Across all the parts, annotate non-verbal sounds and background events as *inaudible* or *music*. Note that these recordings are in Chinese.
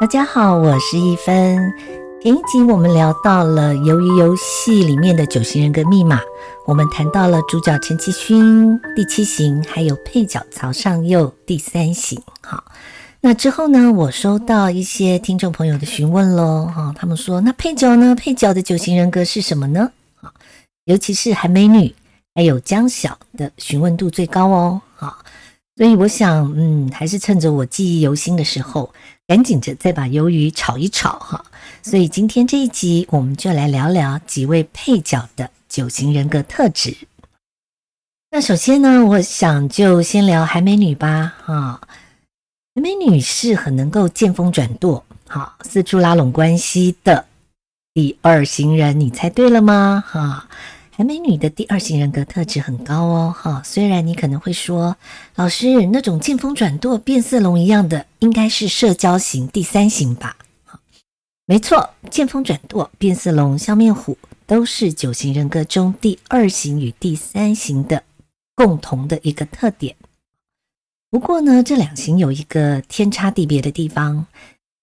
大家好，我是一芬。前一集我们聊到了《鱿鱼游戏》里面的九型人格密码，我们谈到了主角陈其勋第七型，还有配角曹尚佑第三型。好，那之后呢，我收到一些听众朋友的询问喽。哈，他们说，那配角呢？配角的九型人格是什么呢？好，尤其是韩美女还有江晓的询问度最高哦。好，所以我想，嗯，还是趁着我记忆犹新的时候。赶紧着再把鱿鱼炒一炒哈，所以今天这一集我们就来聊聊几位配角的九型人格特质。那首先呢，我想就先聊海美女吧哈。海美女是很能够见风转舵，好四处拉拢关系的第二型人，你猜对了吗？哈。海美女的第二型人格特质很高哦，哈！虽然你可能会说，老师那种见风转舵、变色龙一样的，应该是社交型第三型吧？好，没错，见风转舵、变色龙、笑面虎都是九型人格中第二型与第三型的共同的一个特点。不过呢，这两型有一个天差地别的地方，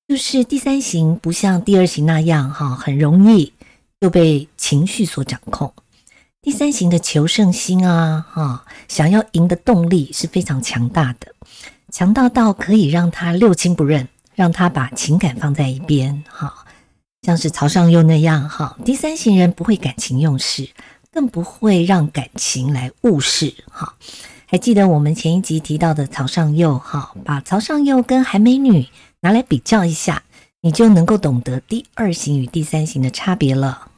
就是第三型不像第二型那样，哈，很容易就被情绪所掌控。第三型的求胜心啊，哈，想要赢的动力是非常强大的，强大到可以让他六亲不认，让他把情感放在一边，哈，像是曹尚佑那样，哈，第三型人不会感情用事，更不会让感情来误事，哈。还记得我们前一集提到的曹尚佑，哈，把曹尚佑跟韩美女拿来比较一下，你就能够懂得第二型与第三型的差别了，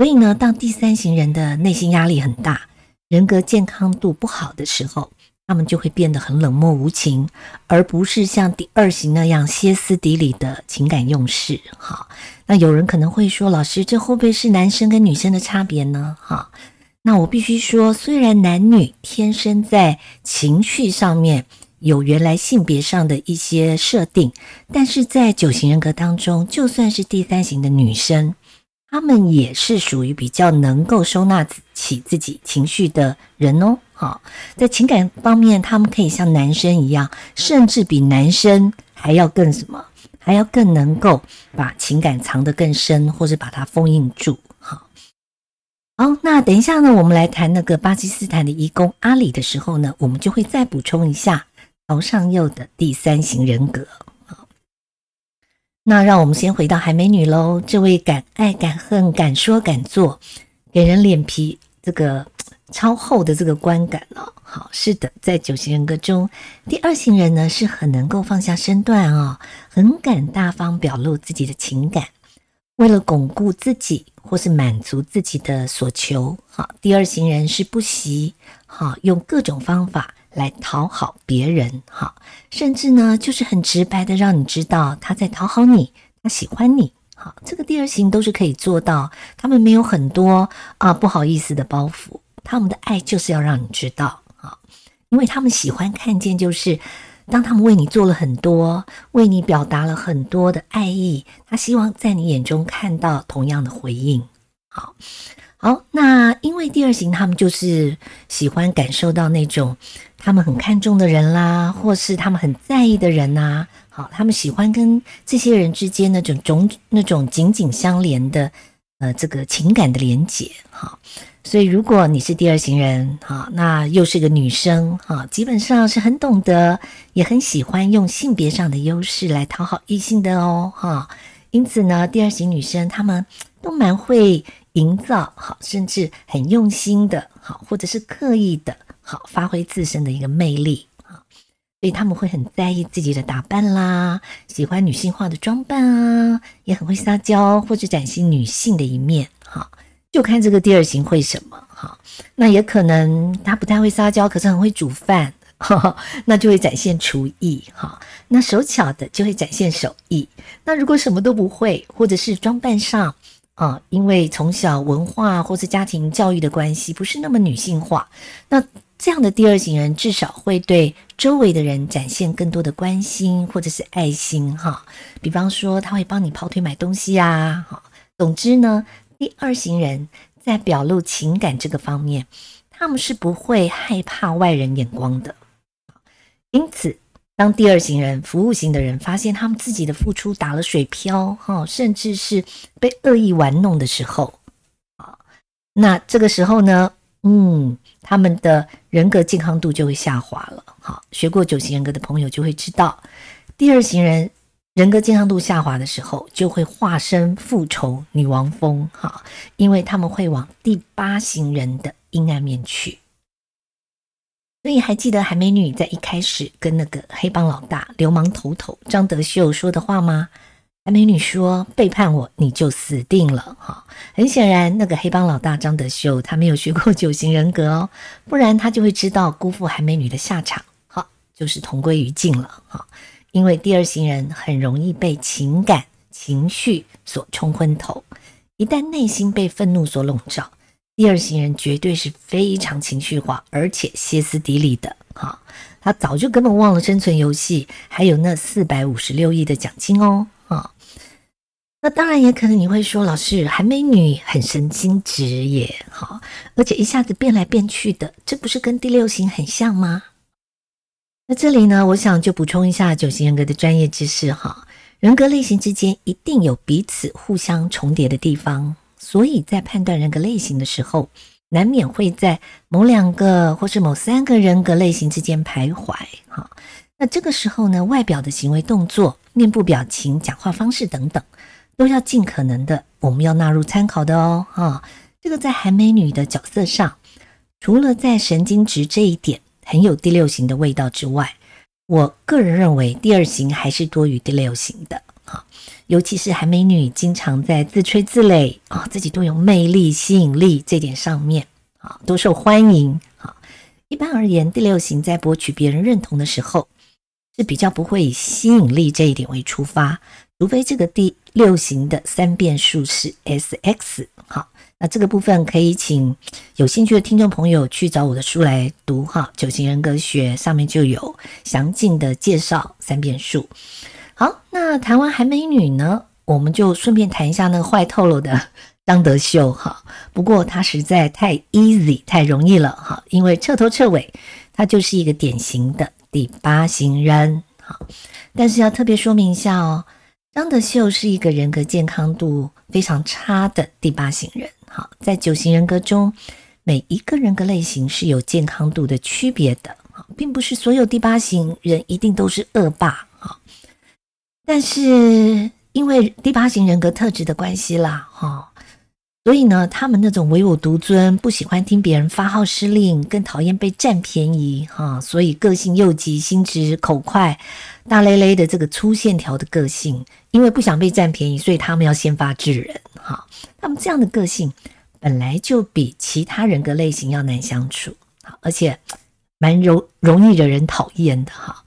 所以呢，当第三型人的内心压力很大、人格健康度不好的时候，他们就会变得很冷漠无情，而不是像第二型那样歇斯底里的情感用事。哈，那有人可能会说，老师，这会不会是男生跟女生的差别呢？哈，那我必须说，虽然男女天生在情绪上面有原来性别上的一些设定，但是在九型人格当中，就算是第三型的女生。他们也是属于比较能够收纳起自己情绪的人哦。好，在情感方面，他们可以像男生一样，甚至比男生还要更什么，还要更能够把情感藏得更深，或者把它封印住。好，好，那等一下呢，我们来谈那个巴基斯坦的义工阿里的时候呢，我们就会再补充一下头上右的第三型人格。那让我们先回到海美女喽，这位敢爱敢恨、敢说敢做，给人脸皮这个 *tsk* 超厚的这个观感哦。好，是的，在九型人格中，第二型人呢是很能够放下身段哦，很敢大方表露自己的情感，为了巩固自己或是满足自己的所求，好，第二型人是不惜好用各种方法。来讨好别人，哈，甚至呢，就是很直白的让你知道他在讨好你，他喜欢你，好，这个第二型都是可以做到，他们没有很多啊不好意思的包袱，他们的爱就是要让你知道，啊，因为他们喜欢看见，就是当他们为你做了很多，为你表达了很多的爱意，他希望在你眼中看到同样的回应，好。好，那因为第二型他们就是喜欢感受到那种他们很看重的人啦，或是他们很在意的人呐。好，他们喜欢跟这些人之间那种种那种紧紧相连的呃这个情感的连结。好，所以如果你是第二型人，好，那又是个女生，哈，基本上是很懂得，也很喜欢用性别上的优势来讨好异性的哦，哈。因此呢，第二型女生她们都蛮会。营造好，甚至很用心的好，或者是刻意的好，发挥自身的一个魅力啊，所以他们会很在意自己的打扮啦，喜欢女性化的装扮啊，也很会撒娇或者展现女性的一面哈，就看这个第二型会什么哈，那也可能他不太会撒娇，可是很会煮饭，*laughs* 那就会展现厨艺哈，那手巧的就会展现手艺，那如果什么都不会，或者是装扮上。啊，因为从小文化或是家庭教育的关系，不是那么女性化。那这样的第二型人，至少会对周围的人展现更多的关心或者是爱心。哈，比方说他会帮你跑腿买东西呀。哈，总之呢，第二型人在表露情感这个方面，他们是不会害怕外人眼光的。因此。当第二型人、服务型的人发现他们自己的付出打了水漂，哈，甚至是被恶意玩弄的时候，啊，那这个时候呢，嗯，他们的人格健康度就会下滑了。好，学过九型人格的朋友就会知道，第二型人人格健康度下滑的时候，就会化身复仇女王风，哈，因为他们会往第八型人的阴暗面去。所以还记得韩美女在一开始跟那个黑帮老大、流氓头头张德秀说的话吗？韩美女说：“背叛我，你就死定了。”哈，很显然，那个黑帮老大张德秀他没有学过九型人格哦，不然他就会知道辜负韩美女的下场，好，就是同归于尽了。哈，因为第二型人很容易被情感情绪所冲昏头，一旦内心被愤怒所笼罩。第二型人绝对是非常情绪化，而且歇斯底里的。哈，他早就根本忘了生存游戏，还有那四百五十六亿的奖金哦。啊，那当然也可能你会说，老师，韩美女很神经质耶。好，而且一下子变来变去的，这不是跟第六型很像吗？那这里呢，我想就补充一下九型人格的专业知识哈。人格类型之间一定有彼此互相重叠的地方。所以在判断人格类型的时候，难免会在某两个或是某三个人格类型之间徘徊。哈，那这个时候呢，外表的行为动作、面部表情、讲话方式等等，都要尽可能的，我们要纳入参考的哦。哈，这个在韩美女的角色上，除了在神经质这一点很有第六型的味道之外，我个人认为第二型还是多于第六型的。啊。尤其是韩美女经常在自吹自擂啊，自己多有魅力、吸引力这点上面啊，多受欢迎啊。一般而言，第六型在博取别人认同的时候，是比较不会以吸引力这一点为出发，除非这个第六型的三变数是 S X。好，那这个部分可以请有兴趣的听众朋友去找我的书来读哈，《九型人格学》上面就有详尽的介绍三变数。好，那谈完韩美女呢，我们就顺便谈一下那个坏透了的张德秀哈。不过他实在太 easy，太容易了哈，因为彻头彻尾他就是一个典型的第八型人。好，但是要特别说明一下哦，张德秀是一个人格健康度非常差的第八型人。好，在九型人格中，每一个人格类型是有健康度的区别的，并不是所有第八型人一定都是恶霸。但是因为第八型人格特质的关系啦，哈，所以呢，他们那种唯我独尊，不喜欢听别人发号施令，更讨厌被占便宜，哈，所以个性又急、心直口快、大咧咧的这个粗线条的个性，因为不想被占便宜，所以他们要先发制人，哈，他们这样的个性本来就比其他人格类型要难相处，而且蛮容容易惹人讨厌的，哈。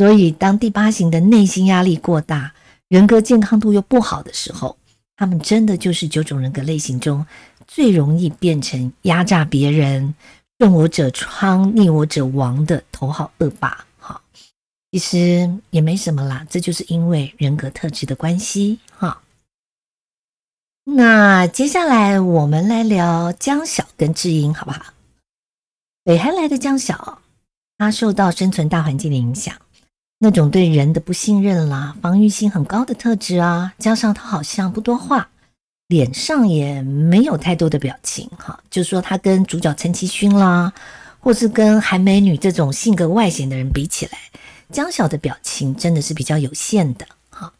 所以，当第八型的内心压力过大，人格健康度又不好的时候，他们真的就是九种人格类型中最容易变成压榨别人、顺我者昌、逆我者亡的头号恶霸。哈，其实也没什么啦，这就是因为人格特质的关系。哈，那接下来我们来聊江晓跟智英，好不好？北韩来的江晓，他受到生存大环境的影响。那种对人的不信任啦，防御性很高的特质啊，加上他好像不多话，脸上也没有太多的表情，哈，就说他跟主角陈其勋啦，或是跟韩美女这种性格外显的人比起来，江晓的表情真的是比较有限的，哈。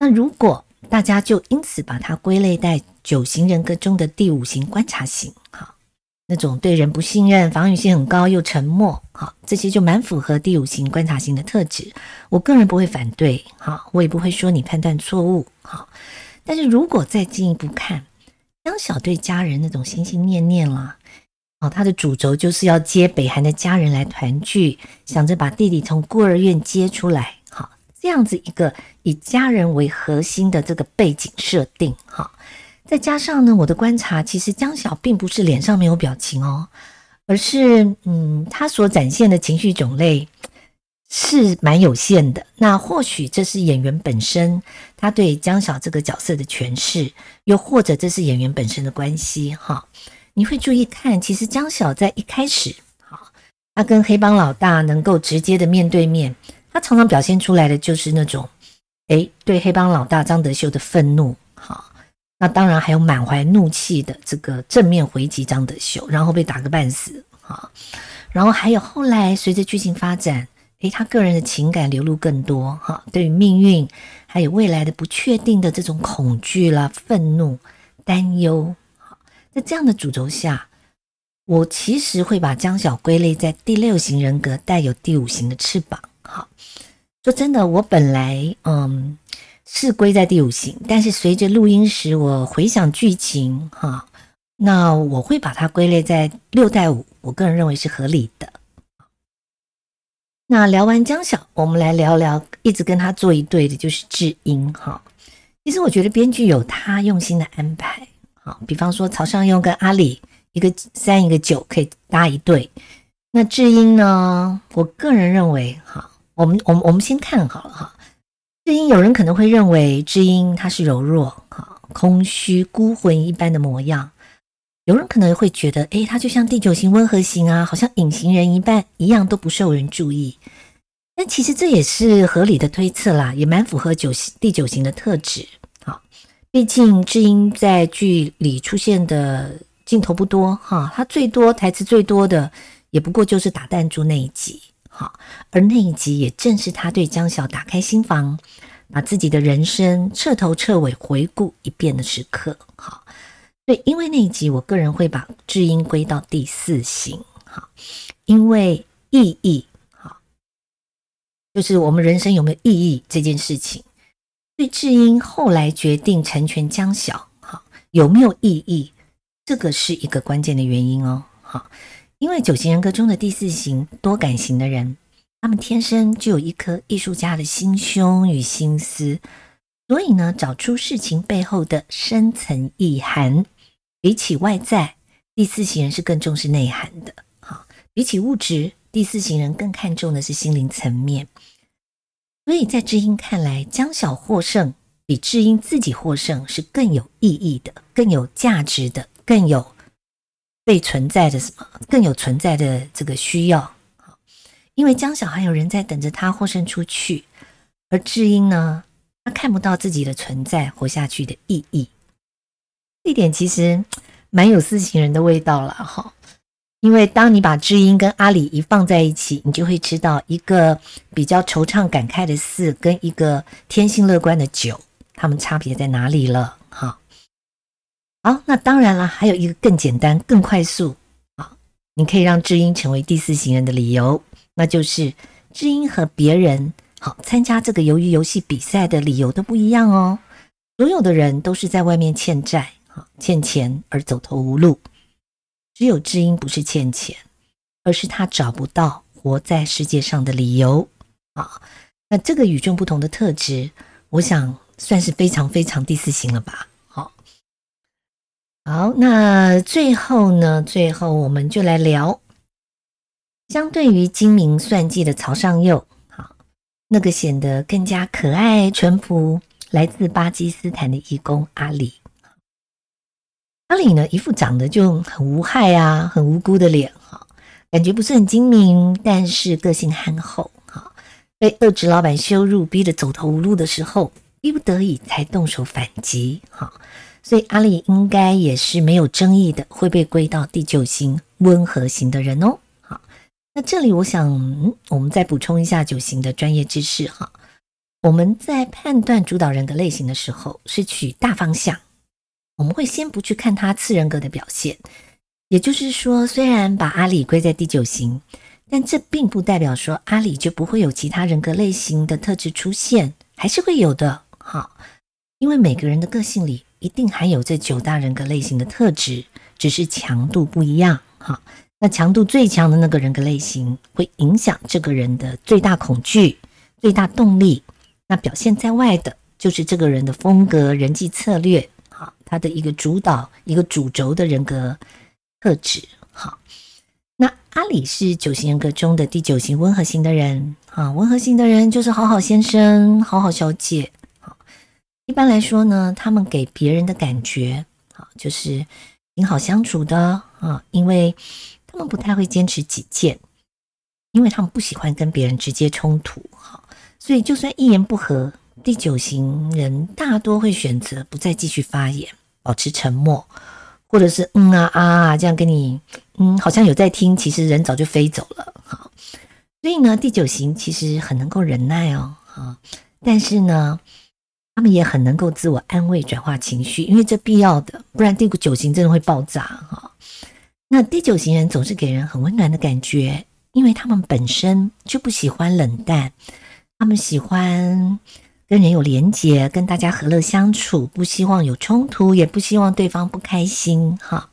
那如果大家就因此把他归类在九型人格中的第五型观察型，哈。那种对人不信任、防御性很高又沉默，好，这些就蛮符合第五型观察型的特质。我个人不会反对，好，我也不会说你判断错误，好。但是如果再进一步看，江小对家人那种心心念念啦，哦，他的主轴就是要接北韩的家人来团聚，想着把弟弟从孤儿院接出来，好，这样子一个以家人为核心的这个背景设定，哈。再加上呢，我的观察，其实江晓并不是脸上没有表情哦，而是嗯，他所展现的情绪种类是蛮有限的。那或许这是演员本身他对江晓这个角色的诠释，又或者这是演员本身的关系哈。你会注意看，其实江晓在一开始，好，他跟黑帮老大能够直接的面对面，他常常表现出来的就是那种，哎，对黑帮老大张德秀的愤怒，好，那当然还有满怀怒气的这个正面回击张德秀，然后被打个半死，啊，然后还有后来随着剧情发展，诶，他个人的情感流露更多，哈，对于命运还有未来的不确定的这种恐惧啦、愤怒、担忧，好，在这样的主轴下。我其实会把江晓归类在第六型人格，带有第五型的翅膀。好，说真的，我本来嗯是归在第五行，但是随着录音时我回想剧情，哈，那我会把它归类在六带五。我个人认为是合理的。那聊完江晓，我们来聊聊一直跟他做一对的，就是智英。哈，其实我觉得编剧有他用心的安排。好，比方说曹尚佑跟阿里。一个三一个九可以搭一对，那智英呢？我个人认为，哈，我们我们我们先看好了哈。智英有人可能会认为智英她是柔弱，哈，空虚孤魂一般的模样；有人可能会觉得，诶，她就像第九型温和型啊，好像隐形人一般一样都不受人注意。但其实这也是合理的推测啦，也蛮符合九型第九型的特质。好，毕竟智英在剧里出现的。镜头不多哈，他最多台词最多的也不过就是打弹珠那一集哈，而那一集也正是他对江晓打开心房，把自己的人生彻头彻尾回顾一遍的时刻哈。对，因为那一集，我个人会把智英归到第四型哈，因为意义哈，就是我们人生有没有意义这件事情，对智英后来决定成全江晓哈，有没有意义？这个是一个关键的原因哦，好，因为九型人格中的第四型多感型的人，他们天生就有一颗艺术家的心胸与心思，所以呢，找出事情背后的深层意涵，比起外在，第四型人是更重视内涵的，好，比起物质，第四型人更看重的是心灵层面，所以在智英看来，江小获胜比智英自己获胜是更有意义的，更有价值的。更有被存在的什么？更有存在的这个需要。因为江小还有人在等着他获胜出去，而智英呢，他看不到自己的存在活下去的意义。这点其实蛮有四型人的味道了哈。因为当你把智英跟阿里一放在一起，你就会知道一个比较惆怅感慨的四，跟一个天性乐观的九，他们差别在哪里了？好，那当然了，还有一个更简单、更快速啊，你可以让知音成为第四型人的理由，那就是知音和别人好参加这个鱿鱼游戏比赛的理由都不一样哦。所有的人都是在外面欠债啊，欠钱而走投无路，只有知音不是欠钱，而是他找不到活在世界上的理由啊。那这个与众不同的特质，我想算是非常非常第四型了吧。好，那最后呢？最后我们就来聊，相对于精明算计的曹尚佑，好，那个显得更加可爱淳朴，来自巴基斯坦的义工阿里。阿里呢，一副长得就很无害啊，很无辜的脸，哈，感觉不是很精明，但是个性憨厚，哈，被恶职老板羞辱，逼得走投无路的时候，逼不得已才动手反击，哈。所以阿里应该也是没有争议的，会被归到第九型温和型的人哦。好，那这里我想我们再补充一下九型的专业知识哈。我们在判断主导人格类型的时候，是取大方向，我们会先不去看他次人格的表现。也就是说，虽然把阿里归在第九型，但这并不代表说阿里就不会有其他人格类型的特质出现，还是会有的。好，因为每个人的个性里。一定含有这九大人格类型的特质，只是强度不一样。哈，那强度最强的那个人格类型，会影响这个人的最大恐惧、最大动力。那表现在外的，就是这个人的风格、人际策略。好，他的一个主导、一个主轴的人格特质。好，那阿里是九型人格中的第九型温和型的人。啊，温和型的人就是好好先生、好好小姐。一般来说呢，他们给别人的感觉，啊就是挺好相处的啊，因为他们不太会坚持己见，因为他们不喜欢跟别人直接冲突，好，所以就算一言不合，第九型人大多会选择不再继续发言，保持沉默，或者是嗯啊啊啊这样跟你嗯，好像有在听，其实人早就飞走了。好，所以呢，第九型其实很能够忍耐哦，啊，但是呢。他们也很能够自我安慰、转化情绪，因为这必要的，不然第九型真的会爆炸哈。那第九型人总是给人很温暖的感觉，因为他们本身就不喜欢冷淡，他们喜欢跟人有连结，跟大家和乐相处，不希望有冲突，也不希望对方不开心哈。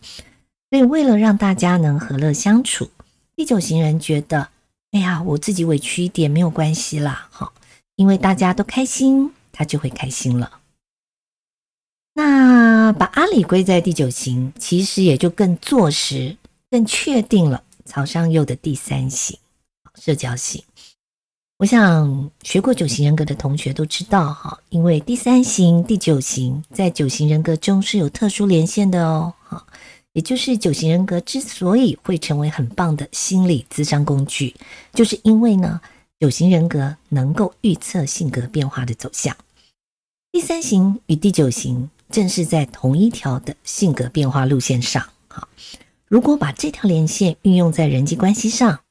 所以为了让大家能和乐相处，第九型人觉得，哎呀，我自己委屈一点没有关系啦，哈，因为大家都开心。他就会开心了。那把阿里归在第九型，其实也就更坐实、更确定了曹尚佑的第三型社交型。我想学过九型人格的同学都知道哈，因为第三型、第九型在九型人格中是有特殊连线的哦。哈，也就是九型人格之所以会成为很棒的心理咨商工具，就是因为呢，九型人格能够预测性格变化的走向。第三型与第九型正是在同一条的性格变化路线上。好，如果把这条连线运用在人际关系上，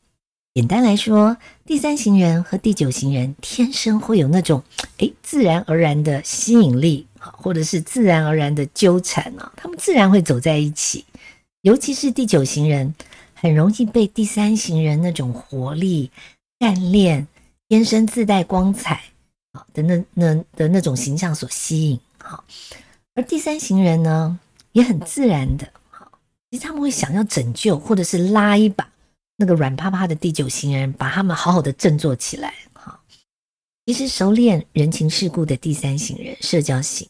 简单来说，第三型人和第九型人天生会有那种诶自然而然的吸引力，好，或者是自然而然的纠缠啊，他们自然会走在一起。尤其是第九型人，很容易被第三型人那种活力、干练、天生自带光彩。的那那的那种形象所吸引，好，而第三型人呢，也很自然的，好，其实他们会想要拯救或者是拉一把那个软趴趴的第九型人，把他们好好的振作起来，好，其实熟练人情世故的第三型人，社交型，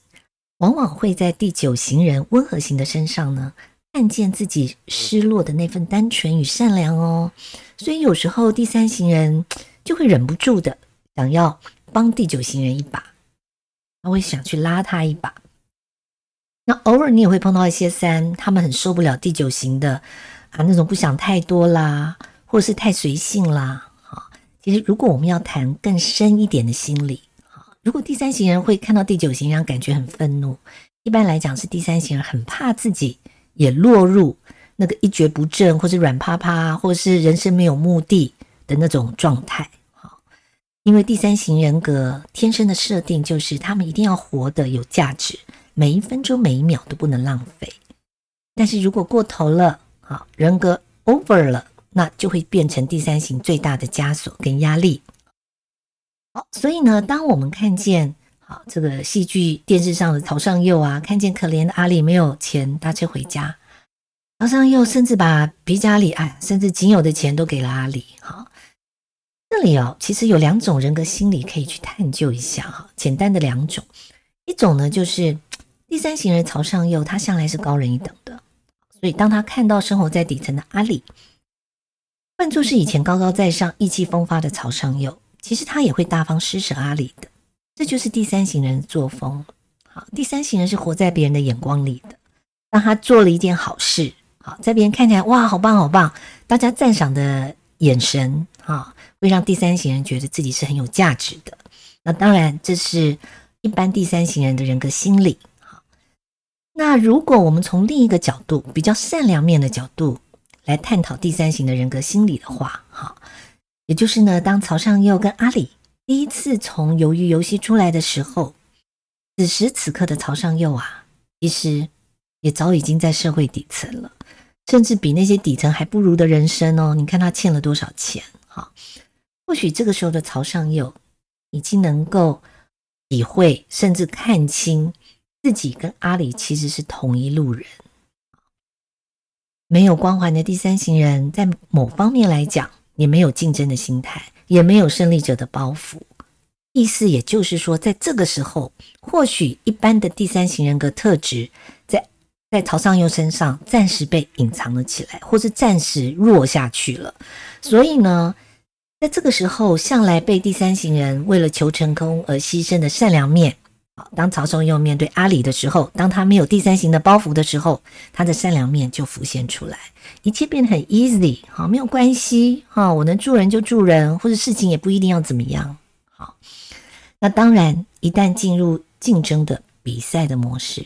往往会在第九型人温和型的身上呢，看见自己失落的那份单纯与善良哦，所以有时候第三型人就会忍不住的想要。帮第九型人一把，他会想去拉他一把。那偶尔你也会碰到一些三，他们很受不了第九型的啊那种不想太多啦，或者是太随性啦。好，其实如果我们要谈更深一点的心理，好，如果第三型人会看到第九型人感觉很愤怒，一般来讲是第三型人很怕自己也落入那个一蹶不振，或是软趴趴，或是人生没有目的的那种状态。因为第三型人格天生的设定就是，他们一定要活得有价值，每一分钟每一秒都不能浪费。但是如果过头了，好人格 over 了，那就会变成第三型最大的枷锁跟压力。好，所以呢，当我们看见好这个戏剧电视上的曹尚佑啊，看见可怜的阿里没有钱搭车回家，曹尚佑甚至把皮夹里哎，甚至仅有的钱都给了阿里，好。这里哦，其实有两种人格心理可以去探究一下哈。简单的两种，一种呢就是第三型人曹尚佑，他向来是高人一等的，所以当他看到生活在底层的阿里，换作是以前高高在上、意气风发的曹尚佑，其实他也会大方施舍阿里的。这就是第三型人的作风。好，第三型人是活在别人的眼光里的。当他做了一件好事，好在别人看起来哇，好棒好棒，大家赞赏的眼神啊。会让第三型人觉得自己是很有价值的。那当然，这是一般第三型人的人格心理。好，那如果我们从另一个角度，比较善良面的角度来探讨第三型的人格心理的话，哈，也就是呢，当曹尚佑跟阿里第一次从鱿鱼游戏出来的时候，此时此刻的曹尚佑啊，其实也早已经在社会底层了，甚至比那些底层还不如的人生哦。你看他欠了多少钱？好。或许这个时候的曹尚佑已经能够体会，甚至看清自己跟阿里其实是同一路人。没有光环的第三型人，在某方面来讲，也没有竞争的心态，也没有胜利者的包袱。意思也就是说，在这个时候，或许一般的第三型人格特质，在在曹尚佑身上暂时被隐藏了起来，或是暂时弱下去了。所以呢？在这个时候，向来被第三型人为了求成功而牺牲的善良面，好，当曹尚佑面对阿里的时候，当他没有第三型的包袱的时候，他的善良面就浮现出来，一切变得很 easy，好，没有关系，哈，我能助人就助人，或者事情也不一定要怎么样，好，那当然，一旦进入竞争的比赛的模式，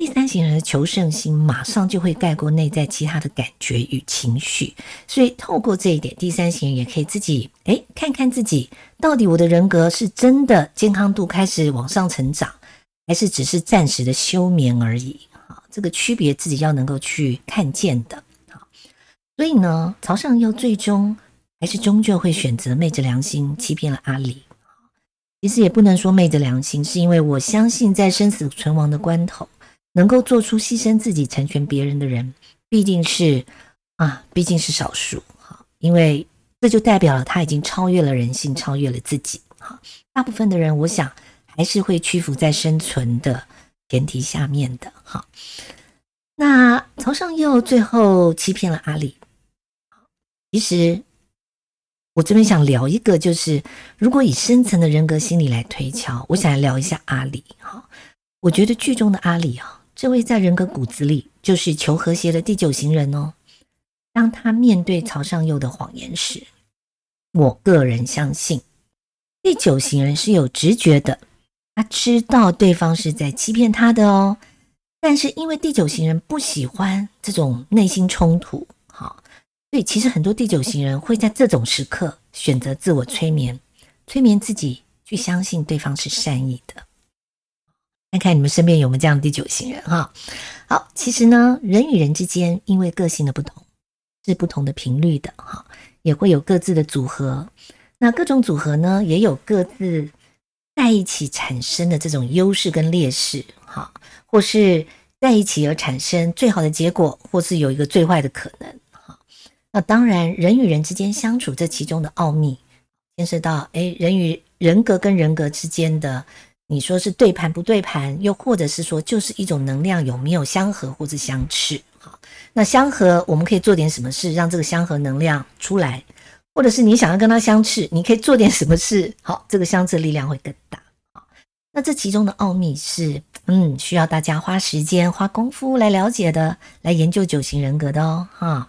第三型人的求胜心马上就会盖过内在其他的感觉与情绪。所以，透过这一点，第三型人也可以自己诶看看自己到底我的人格是真的健康度开始往上成长，还是只是暂时的休眠而已。啊，这个区别自己要能够去看见的。好，所以呢，曹尚佑最终还是终究会选择昧着良心欺骗了阿里。其实也不能说昧着良心，是因为我相信，在生死存亡的关头，能够做出牺牲自己成全别人的人，毕竟是啊，毕竟是少数哈。因为这就代表了他已经超越了人性，超越了自己哈。大部分的人，我想还是会屈服在生存的前提下面的哈。那曹尚佑最后欺骗了阿里，其实。我这边想聊一个，就是如果以深层的人格心理来推敲，我想来聊一下阿里哈。我觉得剧中的阿里啊，这位在人格骨子里就是求和谐的第九型人哦。当他面对曹尚佑的谎言时，我个人相信第九型人是有直觉的，他知道对方是在欺骗他的哦。但是因为第九型人不喜欢这种内心冲突。好所以，其实很多第九型人会在这种时刻选择自我催眠，催眠自己去相信对方是善意的。看看你们身边有没有这样第九型人哈？好，其实呢，人与人之间因为个性的不同，是不同的频率的哈，也会有各自的组合。那各种组合呢，也有各自在一起产生的这种优势跟劣势哈，或是在一起而产生最好的结果，或是有一个最坏的可能哈。那当然，人与人之间相处这其中的奥秘，牵涉到哎，人与人格跟人格之间的，你说是对盘不对盘，又或者是说就是一种能量有没有相合或者相斥？好，那相合我们可以做点什么事让这个相合能量出来，或者是你想要跟他相斥，你可以做点什么事，好，这个相斥力量会更大。好，那这其中的奥秘是，嗯，需要大家花时间花功夫来了解的，来研究九型人格的哦，哈。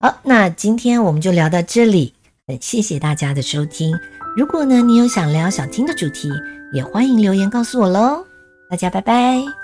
好，那今天我们就聊到这里，谢谢大家的收听。如果呢你有想聊想听的主题，也欢迎留言告诉我喽。大家拜拜。